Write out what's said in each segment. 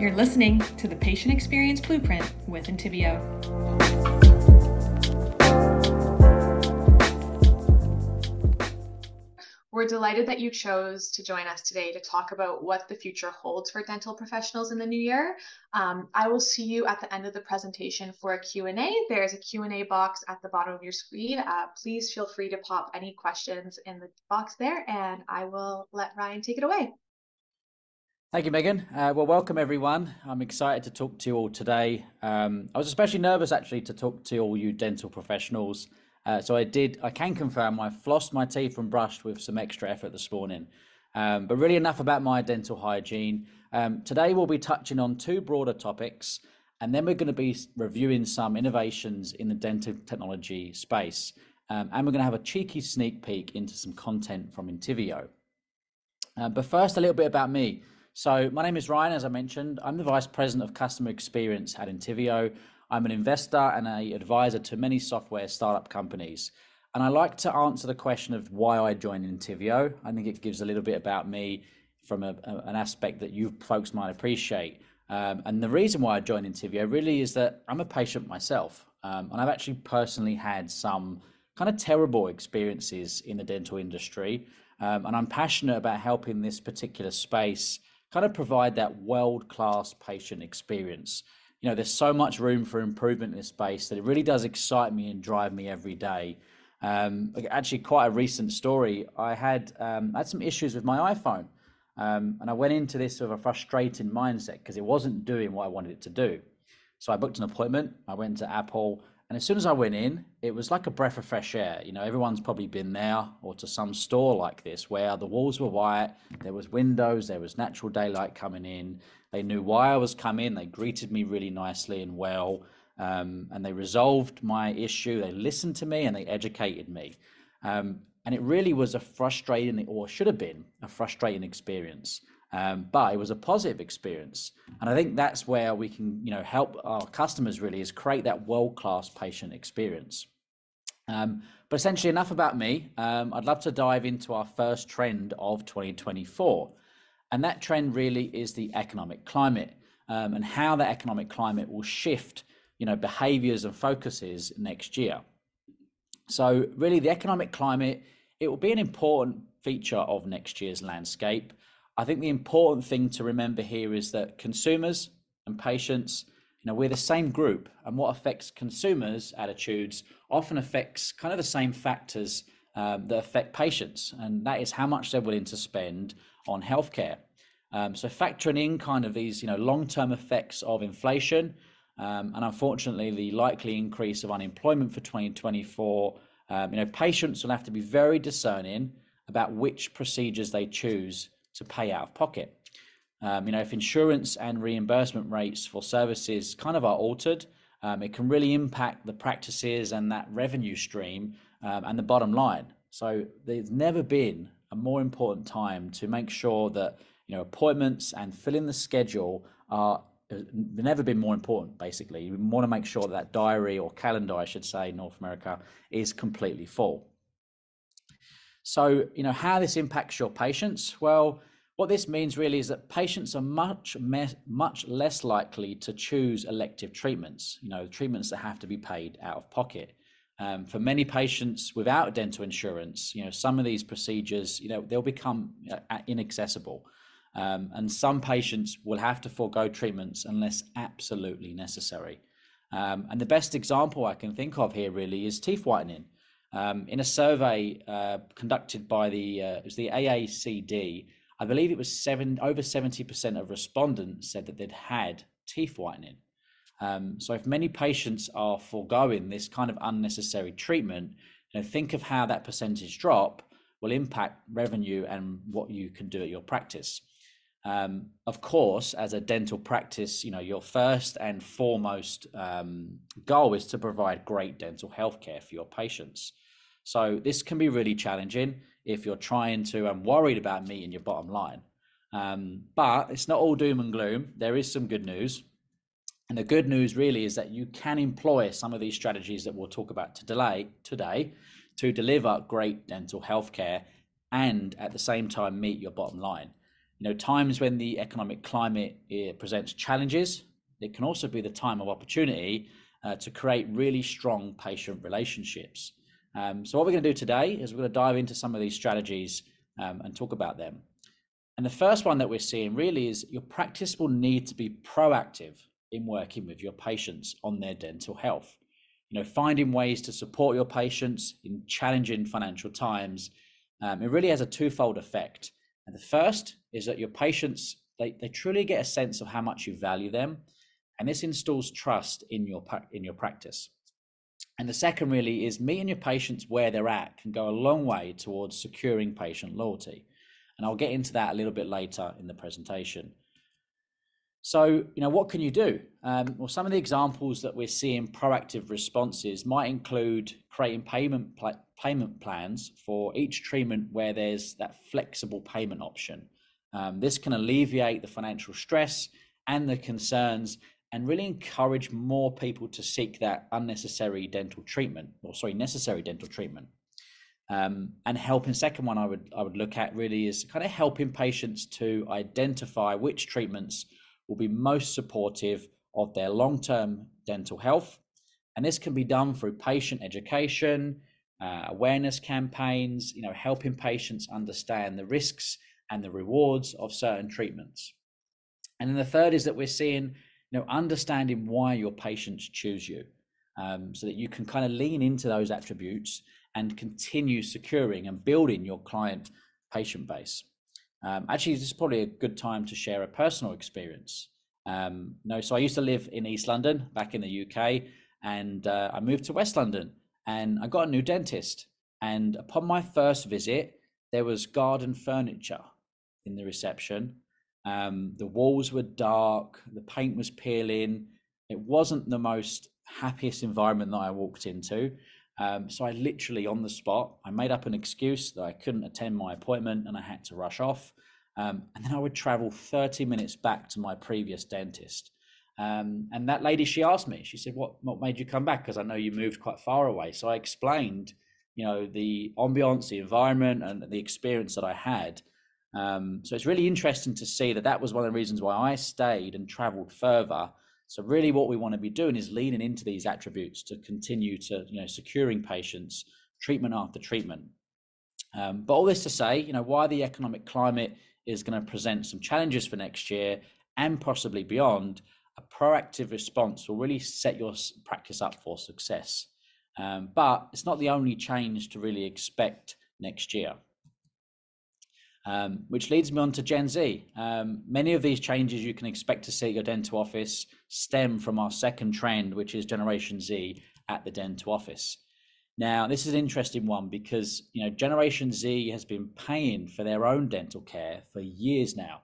You're listening to the Patient Experience Blueprint with Intiveo. We're delighted that you chose to join us today to talk about what the future holds for dental professionals in the new year. Um, I will see you at the end of the presentation for a Q&A. There's a Q&A box at the bottom of your screen. Uh, please feel free to pop any questions in the box there, and I will let Ryan take it away. Thank you, Megan. Uh, well, welcome everyone. I'm excited to talk to you all today. Um, I was especially nervous actually to talk to all you dental professionals uh, so I did, I can confirm I flossed my teeth and brushed with some extra effort this morning. Um, but really enough about my dental hygiene. Um, today we'll be touching on two broader topics, and then we're going to be reviewing some innovations in the dental technology space. Um, and we're going to have a cheeky sneak peek into some content from Intiveo. Uh, but first, a little bit about me. So, my name is Ryan, as I mentioned. I'm the Vice President of Customer Experience at Intiveo. I'm an investor and a advisor to many software startup companies. And I like to answer the question of why I joined Intiveo. I think it gives a little bit about me from a, a, an aspect that you folks might appreciate. Um, and the reason why I joined Intiveo really is that I'm a patient myself. Um, and I've actually personally had some kind of terrible experiences in the dental industry. Um, and I'm passionate about helping this particular space kind of provide that world class patient experience you know, there's so much room for improvement in this space that it really does excite me and drive me every day. Um, actually, quite a recent story. I had um, had some issues with my iPhone, um, and I went into this with a frustrating mindset because it wasn't doing what I wanted it to do. So I booked an appointment. I went to Apple, and as soon as I went in, it was like a breath of fresh air. You know, everyone's probably been there or to some store like this where the walls were white, there was windows, there was natural daylight coming in. They knew why I was coming. They greeted me really nicely and well, um, and they resolved my issue. They listened to me and they educated me. Um, and it really was a frustrating, or should have been a frustrating experience. Um, but it was a positive experience, and I think that's where we can, you know, help our customers really is create that world class patient experience. Um, but essentially, enough about me. Um, I'd love to dive into our first trend of 2024, and that trend really is the economic climate um, and how the economic climate will shift, you know, behaviors and focuses next year. So, really, the economic climate it will be an important feature of next year's landscape. I think the important thing to remember here is that consumers and patients, you know, we're the same group, and what affects consumers' attitudes often affects kind of the same factors um, that affect patients, and that is how much they're willing to spend on healthcare. Um, so factoring in kind of these, you know, long-term effects of inflation, um, and unfortunately the likely increase of unemployment for 2024, um, you know, patients will have to be very discerning about which procedures they choose to pay out of pocket. Um, you know, if insurance and reimbursement rates for services kind of are altered, um, it can really impact the practices and that revenue stream um, and the bottom line. So there's never been a more important time to make sure that you know appointments and filling the schedule are uh, never been more important basically you want to make sure that, that diary or calendar i should say north america is completely full so, you know, how this impacts your patients? Well, what this means really is that patients are much much less likely to choose elective treatments, you know, treatments that have to be paid out of pocket. Um, for many patients without dental insurance, you know, some of these procedures, you know, they'll become uh, inaccessible. Um, and some patients will have to forego treatments unless absolutely necessary. Um, and the best example I can think of here really is teeth whitening. Um, in a survey uh, conducted by the uh, it was the AACD, I believe it was seven over seventy percent of respondents said that they'd had teeth whitening. Um, so if many patients are foregoing this kind of unnecessary treatment, you know, think of how that percentage drop will impact revenue and what you can do at your practice. Um, of course, as a dental practice, you know your first and foremost um, goal is to provide great dental health care for your patients. So this can be really challenging if you're trying to and worried about meeting your bottom line. Um, but it's not all doom and gloom. There is some good news. And the good news really is that you can employ some of these strategies that we'll talk about today, today to deliver great dental health care and at the same time meet your bottom line. You know, times when the economic climate eh, presents challenges, it can also be the time of opportunity uh, to create really strong patient relationships. Um, so, what we're going to do today is we're going to dive into some of these strategies um, and talk about them. And the first one that we're seeing really is your practice will need to be proactive in working with your patients on their dental health. You know, finding ways to support your patients in challenging financial times. Um, it really has a twofold effect. And the first is that your patients they, they truly get a sense of how much you value them, and this installs trust in your in your practice. And the second really is meeting your patients where they're at can go a long way towards securing patient loyalty. And I'll get into that a little bit later in the presentation. So, you know, what can you do? Um, well, some of the examples that we're seeing proactive responses might include creating payment pl- payment plans for each treatment where there's that flexible payment option. Um, this can alleviate the financial stress and the concerns and really encourage more people to seek that unnecessary dental treatment or sorry necessary dental treatment um, and helping second one i would i would look at really is kind of helping patients to identify which treatments will be most supportive of their long-term dental health. And this can be done through patient education uh, awareness campaigns you know helping patients understand the risks and the rewards of certain treatments. And then the third is that we're seeing you know understanding why your patients choose you um, so that you can kind of lean into those attributes and continue securing and building your client patient base um, actually this is probably a good time to share a personal experience um, no so i used to live in east london back in the uk and uh, i moved to west london and i got a new dentist and upon my first visit there was garden furniture in the reception um, the walls were dark, the paint was peeling. It wasn't the most happiest environment that I walked into. Um, so I literally, on the spot, I made up an excuse that I couldn't attend my appointment and I had to rush off. Um, and then I would travel 30 minutes back to my previous dentist. Um, and that lady, she asked me, she said, what, what made you come back? Because I know you moved quite far away. So I explained, you know, the ambiance, the environment, and the experience that I had. Um, so it's really interesting to see that that was one of the reasons why I stayed and traveled further. So really, what we want to be doing is leaning into these attributes to continue to, you know, securing patients treatment after treatment. Um, but all this to say, you know, why the economic climate is going to present some challenges for next year and possibly beyond. A proactive response will really set your practice up for success. Um, but it's not the only change to really expect next year. Um, which leads me on to Gen Z. Um, many of these changes you can expect to see at your dental office stem from our second trend, which is Generation Z at the dental office. Now, this is an interesting one because you know Generation Z has been paying for their own dental care for years now,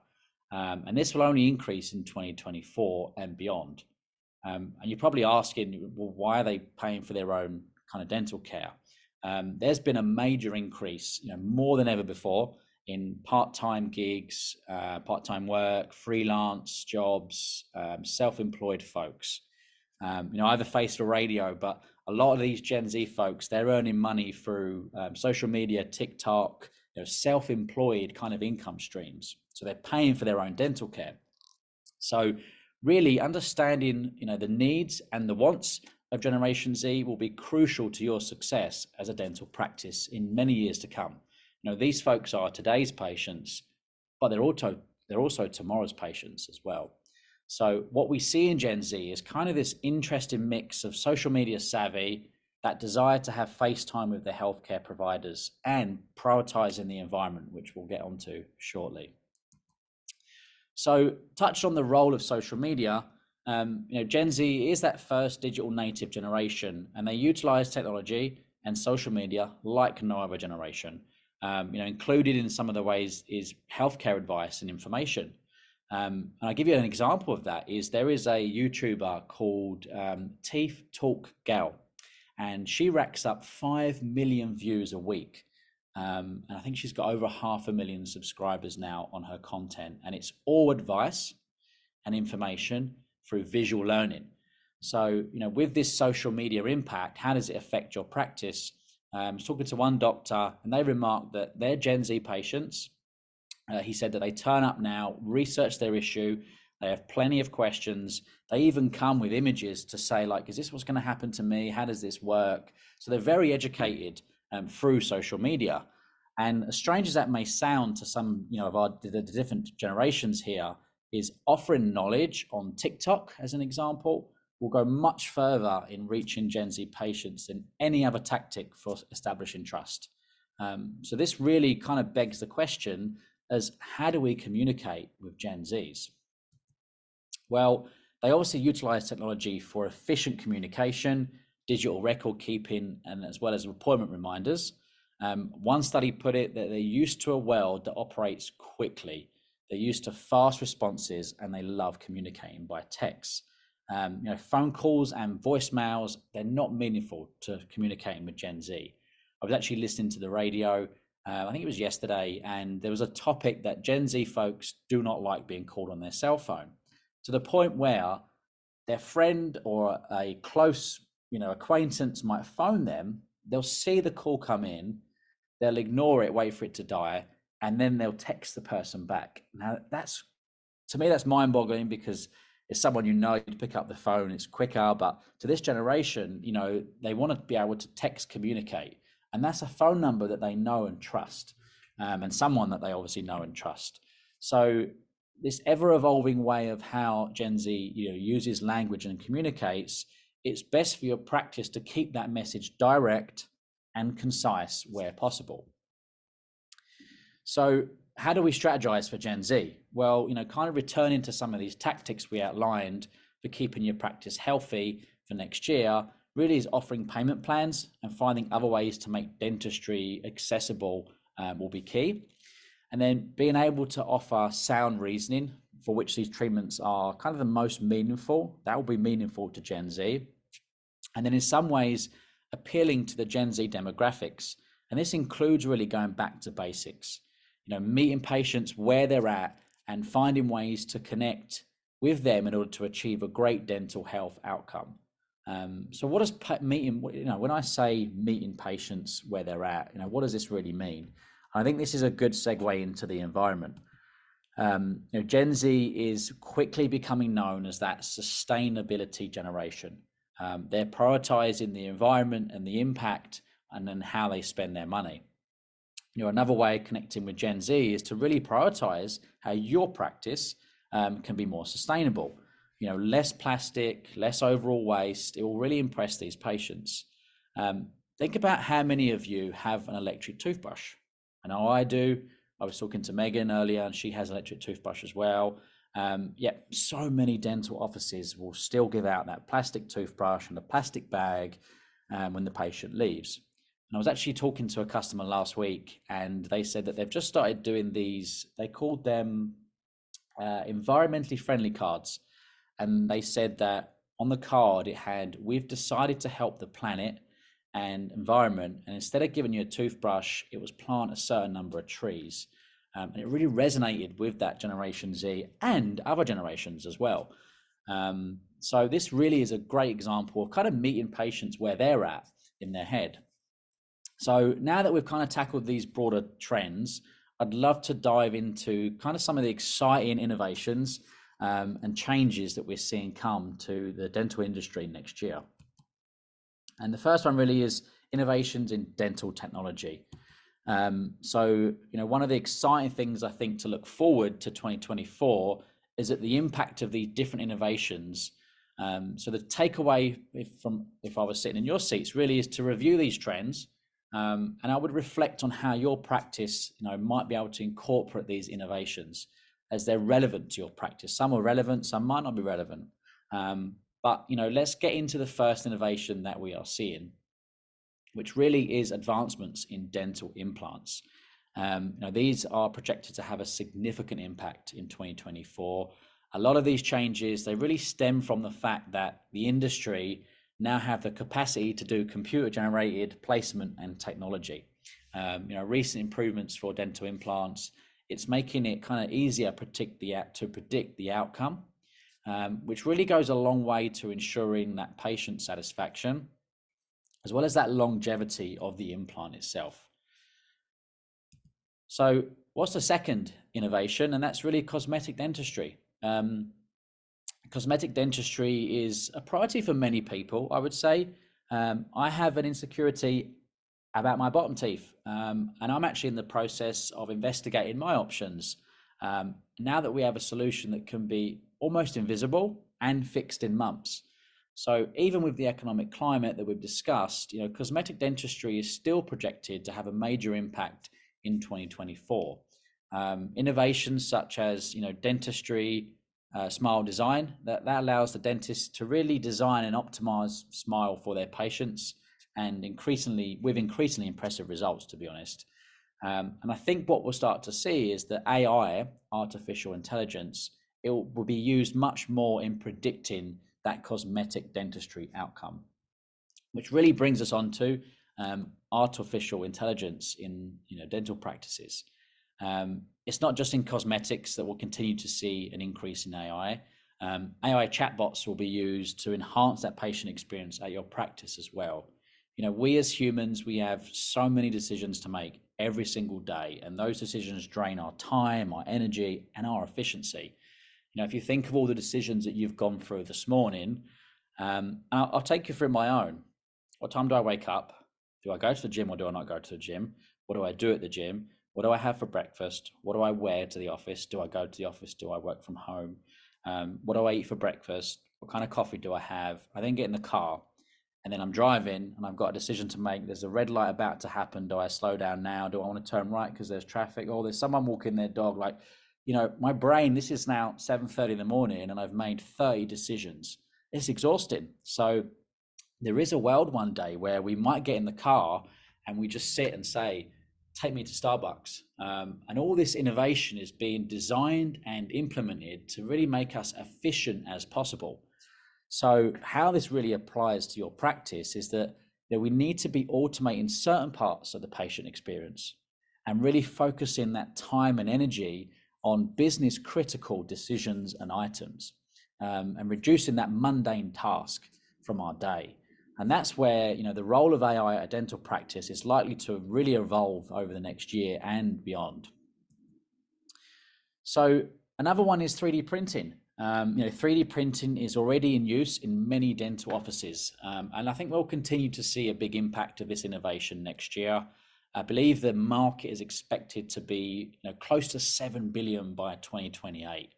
um, and this will only increase in 2024 and beyond. Um, and you're probably asking, well, why are they paying for their own kind of dental care? Um, there's been a major increase, you know, more than ever before in part-time gigs, uh, part-time work, freelance jobs, um, self-employed folks. Um, you know, I have a face for radio, but a lot of these Gen Z folks, they're earning money through um, social media, TikTok, you know, self-employed kind of income streams. So they're paying for their own dental care. So really understanding, you know, the needs and the wants of Generation Z will be crucial to your success as a dental practice in many years to come. You know, these folks are today's patients, but they're also they're also tomorrow's patients as well. So what we see in Gen Z is kind of this interesting mix of social media savvy, that desire to have face time with their healthcare providers, and prioritizing the environment, which we'll get onto shortly. So, touched on the role of social media. Um, you know, Gen Z is that first digital native generation, and they utilize technology and social media like no other generation. Um, you know, included in some of the ways is healthcare advice and information. Um, and I'll give you an example of that. Is there is a YouTuber called um, Teeth Talk Gal, and she racks up five million views a week. Um, and I think she's got over half a million subscribers now on her content, and it's all advice and information through visual learning. So, you know, with this social media impact, how does it affect your practice? Um, I was talking to one doctor, and they remarked that their Gen Z patients Uh, he said that they turn up now, research their issue, they have plenty of questions. They even come with images to say, like, is this what's going to happen to me? How does this work? So they're very educated um, through social media. And as strange as that may sound to some, you know, of our the, the different generations here, is offering knowledge on TikTok, as an example, will go much further in reaching Gen Z patients than any other tactic for establishing trust. Um, so this really kind of begs the question as how do we communicate with Gen Zs? Well, they obviously utilize technology for efficient communication, digital record keeping, and as well as appointment reminders. Um, one study put it that they're used to a world that operates quickly. They're used to fast responses and they love communicating by text. Um, you know, phone calls and voicemails, they're not meaningful to communicating with Gen Z. I was actually listening to the radio, uh, I think it was yesterday, and there was a topic that Gen Z folks do not like being called on their cell phone to the point where their friend or a close, you know, acquaintance might phone them, they'll see the call come in, they'll ignore it, wait for it to die, and then they'll text the person back. Now that's to me that's mind-boggling because it's someone you know to pick up the phone, it's quicker, but to this generation, you know, they want to be able to text communicate. And that's a phone number that they know and trust. Um, and someone that they obviously know and trust. So this ever evolving way of how Gen Z you know, uses language and communicates, it's best for your practice to keep that message direct and concise where possible. So, how do we strategize for Gen Z? Well, you know, kind of returning to some of these tactics we outlined for keeping your practice healthy for next year really is offering payment plans and finding other ways to make dentistry accessible um, will be key. And then being able to offer sound reasoning for which these treatments are kind of the most meaningful, that will be meaningful to Gen Z. And then in some ways, appealing to the Gen Z demographics. And this includes really going back to basics, you know, meeting patients where they're at and finding ways to connect with them in order to achieve a great dental health outcome. Um, so, what does meeting? You know, when I say meeting patients where they're at, you know, what does this really mean? I think this is a good segue into the environment. Um, you know, Gen Z is quickly becoming known as that sustainability generation. Um, they're prioritizing the environment and the impact, and then how they spend their money. You know, another way of connecting with Gen Z is to really prioritize how your practice um, can be more sustainable. You know, less plastic, less overall waste. It will really impress these patients. Um, think about how many of you have an electric toothbrush. I know I do. I was talking to Megan earlier, and she has an electric toothbrush as well. Um, yet, so many dental offices will still give out that plastic toothbrush and a plastic bag um, when the patient leaves. And I was actually talking to a customer last week, and they said that they've just started doing these. They called them uh, environmentally friendly cards, and they said that on the card it had, "We've decided to help the planet and environment. And instead of giving you a toothbrush, it was plant a certain number of trees. Um, and it really resonated with that Generation Z and other generations as well. Um, so this really is a great example of kind of meeting patients where they're at in their head. So now that we've kind of tackled these broader trends, I'd love to dive into kind of some of the exciting innovations um, and changes that we're seeing come to the dental industry next year. And the first one really is innovations in dental technology. Um, so, you know, one of the exciting things I think to look forward to 2024 is that the impact of these different innovations. Um, so the takeaway if from if I was sitting in your seats really is to review these trends, um, and I would reflect on how your practice, you know, might be able to incorporate these innovations as they're relevant to your practice. Some are relevant, some might not be relevant. Um, but you know, let's get into the first innovation that we are seeing, which really is advancements in dental implants. Um, you know, these are projected to have a significant impact in 2024. A lot of these changes they really stem from the fact that the industry now have the capacity to do computer generated placement and technology. Um, you know, recent improvements for dental implants, it's making it kind of easier predict the to predict the outcome um, which really goes a long way to ensuring that patient satisfaction, as well as that longevity of the implant itself. So, what's the second innovation, and that's really cosmetic dentistry. Um, cosmetic dentistry is a priority for many people, I would say. Um, I have an insecurity about my bottom teeth, um, and I'm actually in the process of investigating my options. Um, now that we have a solution that can be almost invisible and fixed in months. So even with the economic climate that we've discussed, you know, cosmetic dentistry is still projected to have a major impact in 2024. Um, innovations such as you know dentistry uh, smile design. That, that allows the dentist to really design and optimize smile for their patients and increasingly with increasingly impressive results to be honest. Um, and i think what we'll start to see is that ai artificial intelligence it will, will be used much more in predicting that cosmetic dentistry outcome which really brings us on to um, artificial intelligence in you know dental practices um, it's not just in cosmetics that we'll continue to see an increase in AI. Um, AI chatbots will be used to enhance that patient experience at your practice as well. You know, we as humans, we have so many decisions to make every single day, and those decisions drain our time, our energy, and our efficiency. You know, if you think of all the decisions that you've gone through this morning, um, I'll, I'll take you through my own. What time do I wake up? Do I go to the gym or do I not go to the gym? What do I do at the gym? What do I have for breakfast? What do I wear to the office? Do I go to the office? Do I work from home? Um, what do I eat for breakfast? What kind of coffee do I have? I then get in the car and then I'm driving and I've got a decision to make. There's a red light about to happen. Do I slow down now? Do I want to turn right because there's traffic? Or there's someone walking their dog. Like, you know, my brain, this is now 7.30 in the morning and I've made 30 decisions. It's exhausting. So there is a world one day where we might get in the car and we just sit and say, take me to Starbucks. Um, and all this innovation is being designed and implemented to really make us efficient as possible. So, how this really applies to your practice is that we need to be automating certain parts of the patient experience and really focusing that time and energy on business critical decisions and items um, and reducing that mundane task from our day. And that's where you know the role of AI at a dental practice is likely to really evolve over the next year and beyond. So another one is 3D printing. Um, you know, 3D printing is already in use in many dental offices, um, and I think we'll continue to see a big impact of this innovation next year. I believe the market is expected to be you know, close to seven billion by 2028.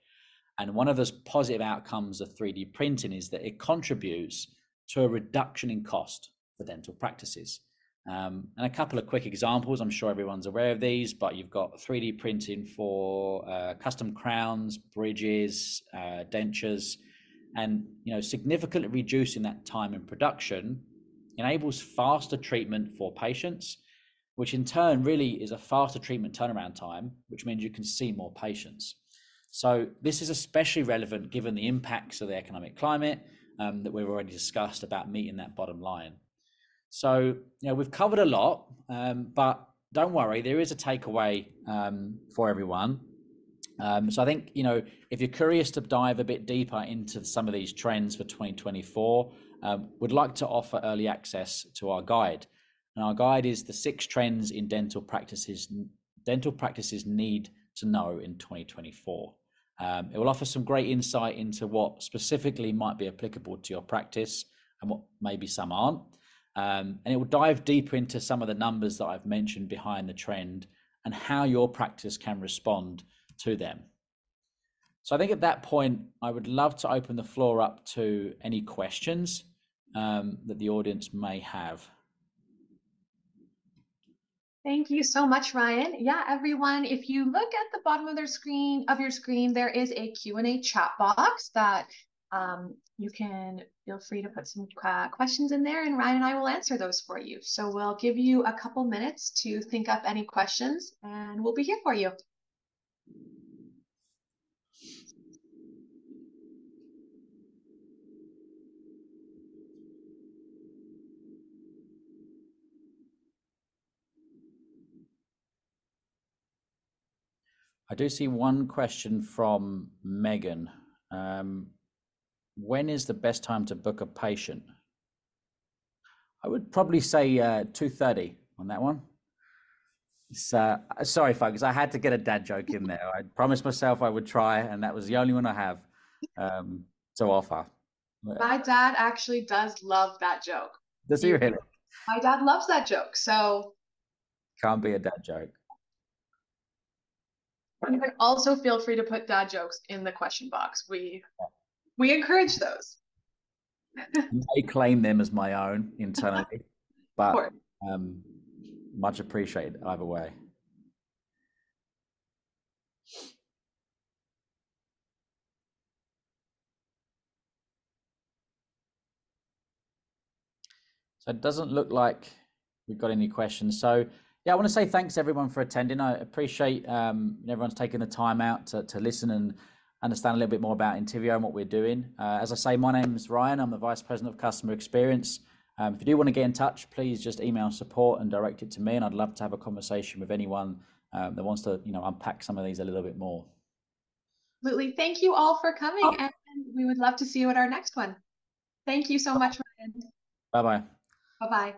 And one of those positive outcomes of 3D printing is that it contributes to a reduction in cost for dental practices. Um, and a couple of quick examples, I'm sure everyone's aware of these, but you've got 3D printing for uh, custom crowns, bridges, uh, dentures, and you know significantly reducing that time in production enables faster treatment for patients, which in turn really is a faster treatment turnaround time, which means you can see more patients. So this is especially relevant given the impacts of the economic climate um, that we've already discussed about meeting that bottom line. So, you know, we've covered a lot, um, but don't worry, there is a takeaway um, for everyone. Um, so I think, you know, if you're curious to dive a bit deeper into some of these trends for 2024, um, we'd like to offer early access to our guide. And our guide is the six trends in dental practices dental practices need to know in 2024. Um, it will offer some great insight into what specifically might be applicable to your practice and what maybe some aren't. Um, and it will dive deeper into some of the numbers that I've mentioned behind the trend and how your practice can respond to them. So I think at that point, I would love to open the floor up to any questions um, that the audience may have. Thank you so much, Ryan. Yeah, everyone, if you look at the bottom of their screen of your screen, there is a Q&A chat box that um, you can feel free to put some uh, questions in there and Ryan and I will answer those for you. So we'll give you a couple minutes to think up any questions and we'll be here for you. I do see one question from Megan. Um, when is the best time to book a patient? I would probably say uh, 2.30 on that one. So sorry, folks. I had to get a dad joke in there. I promised myself I would try, and that was the only one I have um, to offer. My dad actually does love that joke. Does he really? My dad loves that joke. So can't be a dad joke. You can also feel free to put dad jokes in the question box. We we encourage those. I claim them as my own internally, but um, much appreciated either way. So it doesn't look like we've got any questions. So yeah, I want to say thanks everyone for attending. I appreciate um, everyone's taking the time out to, to listen and understand a little bit more about Intiveo and what we're doing. Uh, as I say, my name is Ryan. I'm the Vice President of Customer Experience. Um, if you do want to get in touch, please just email support and direct it to me. And I'd love to have a conversation with anyone um, that wants to, you know, unpack some of these a little bit more. Absolutely. Thank you all for coming. Oh. And we would love to see you at our next one. Thank you so much, Ryan. Bye bye. Bye bye.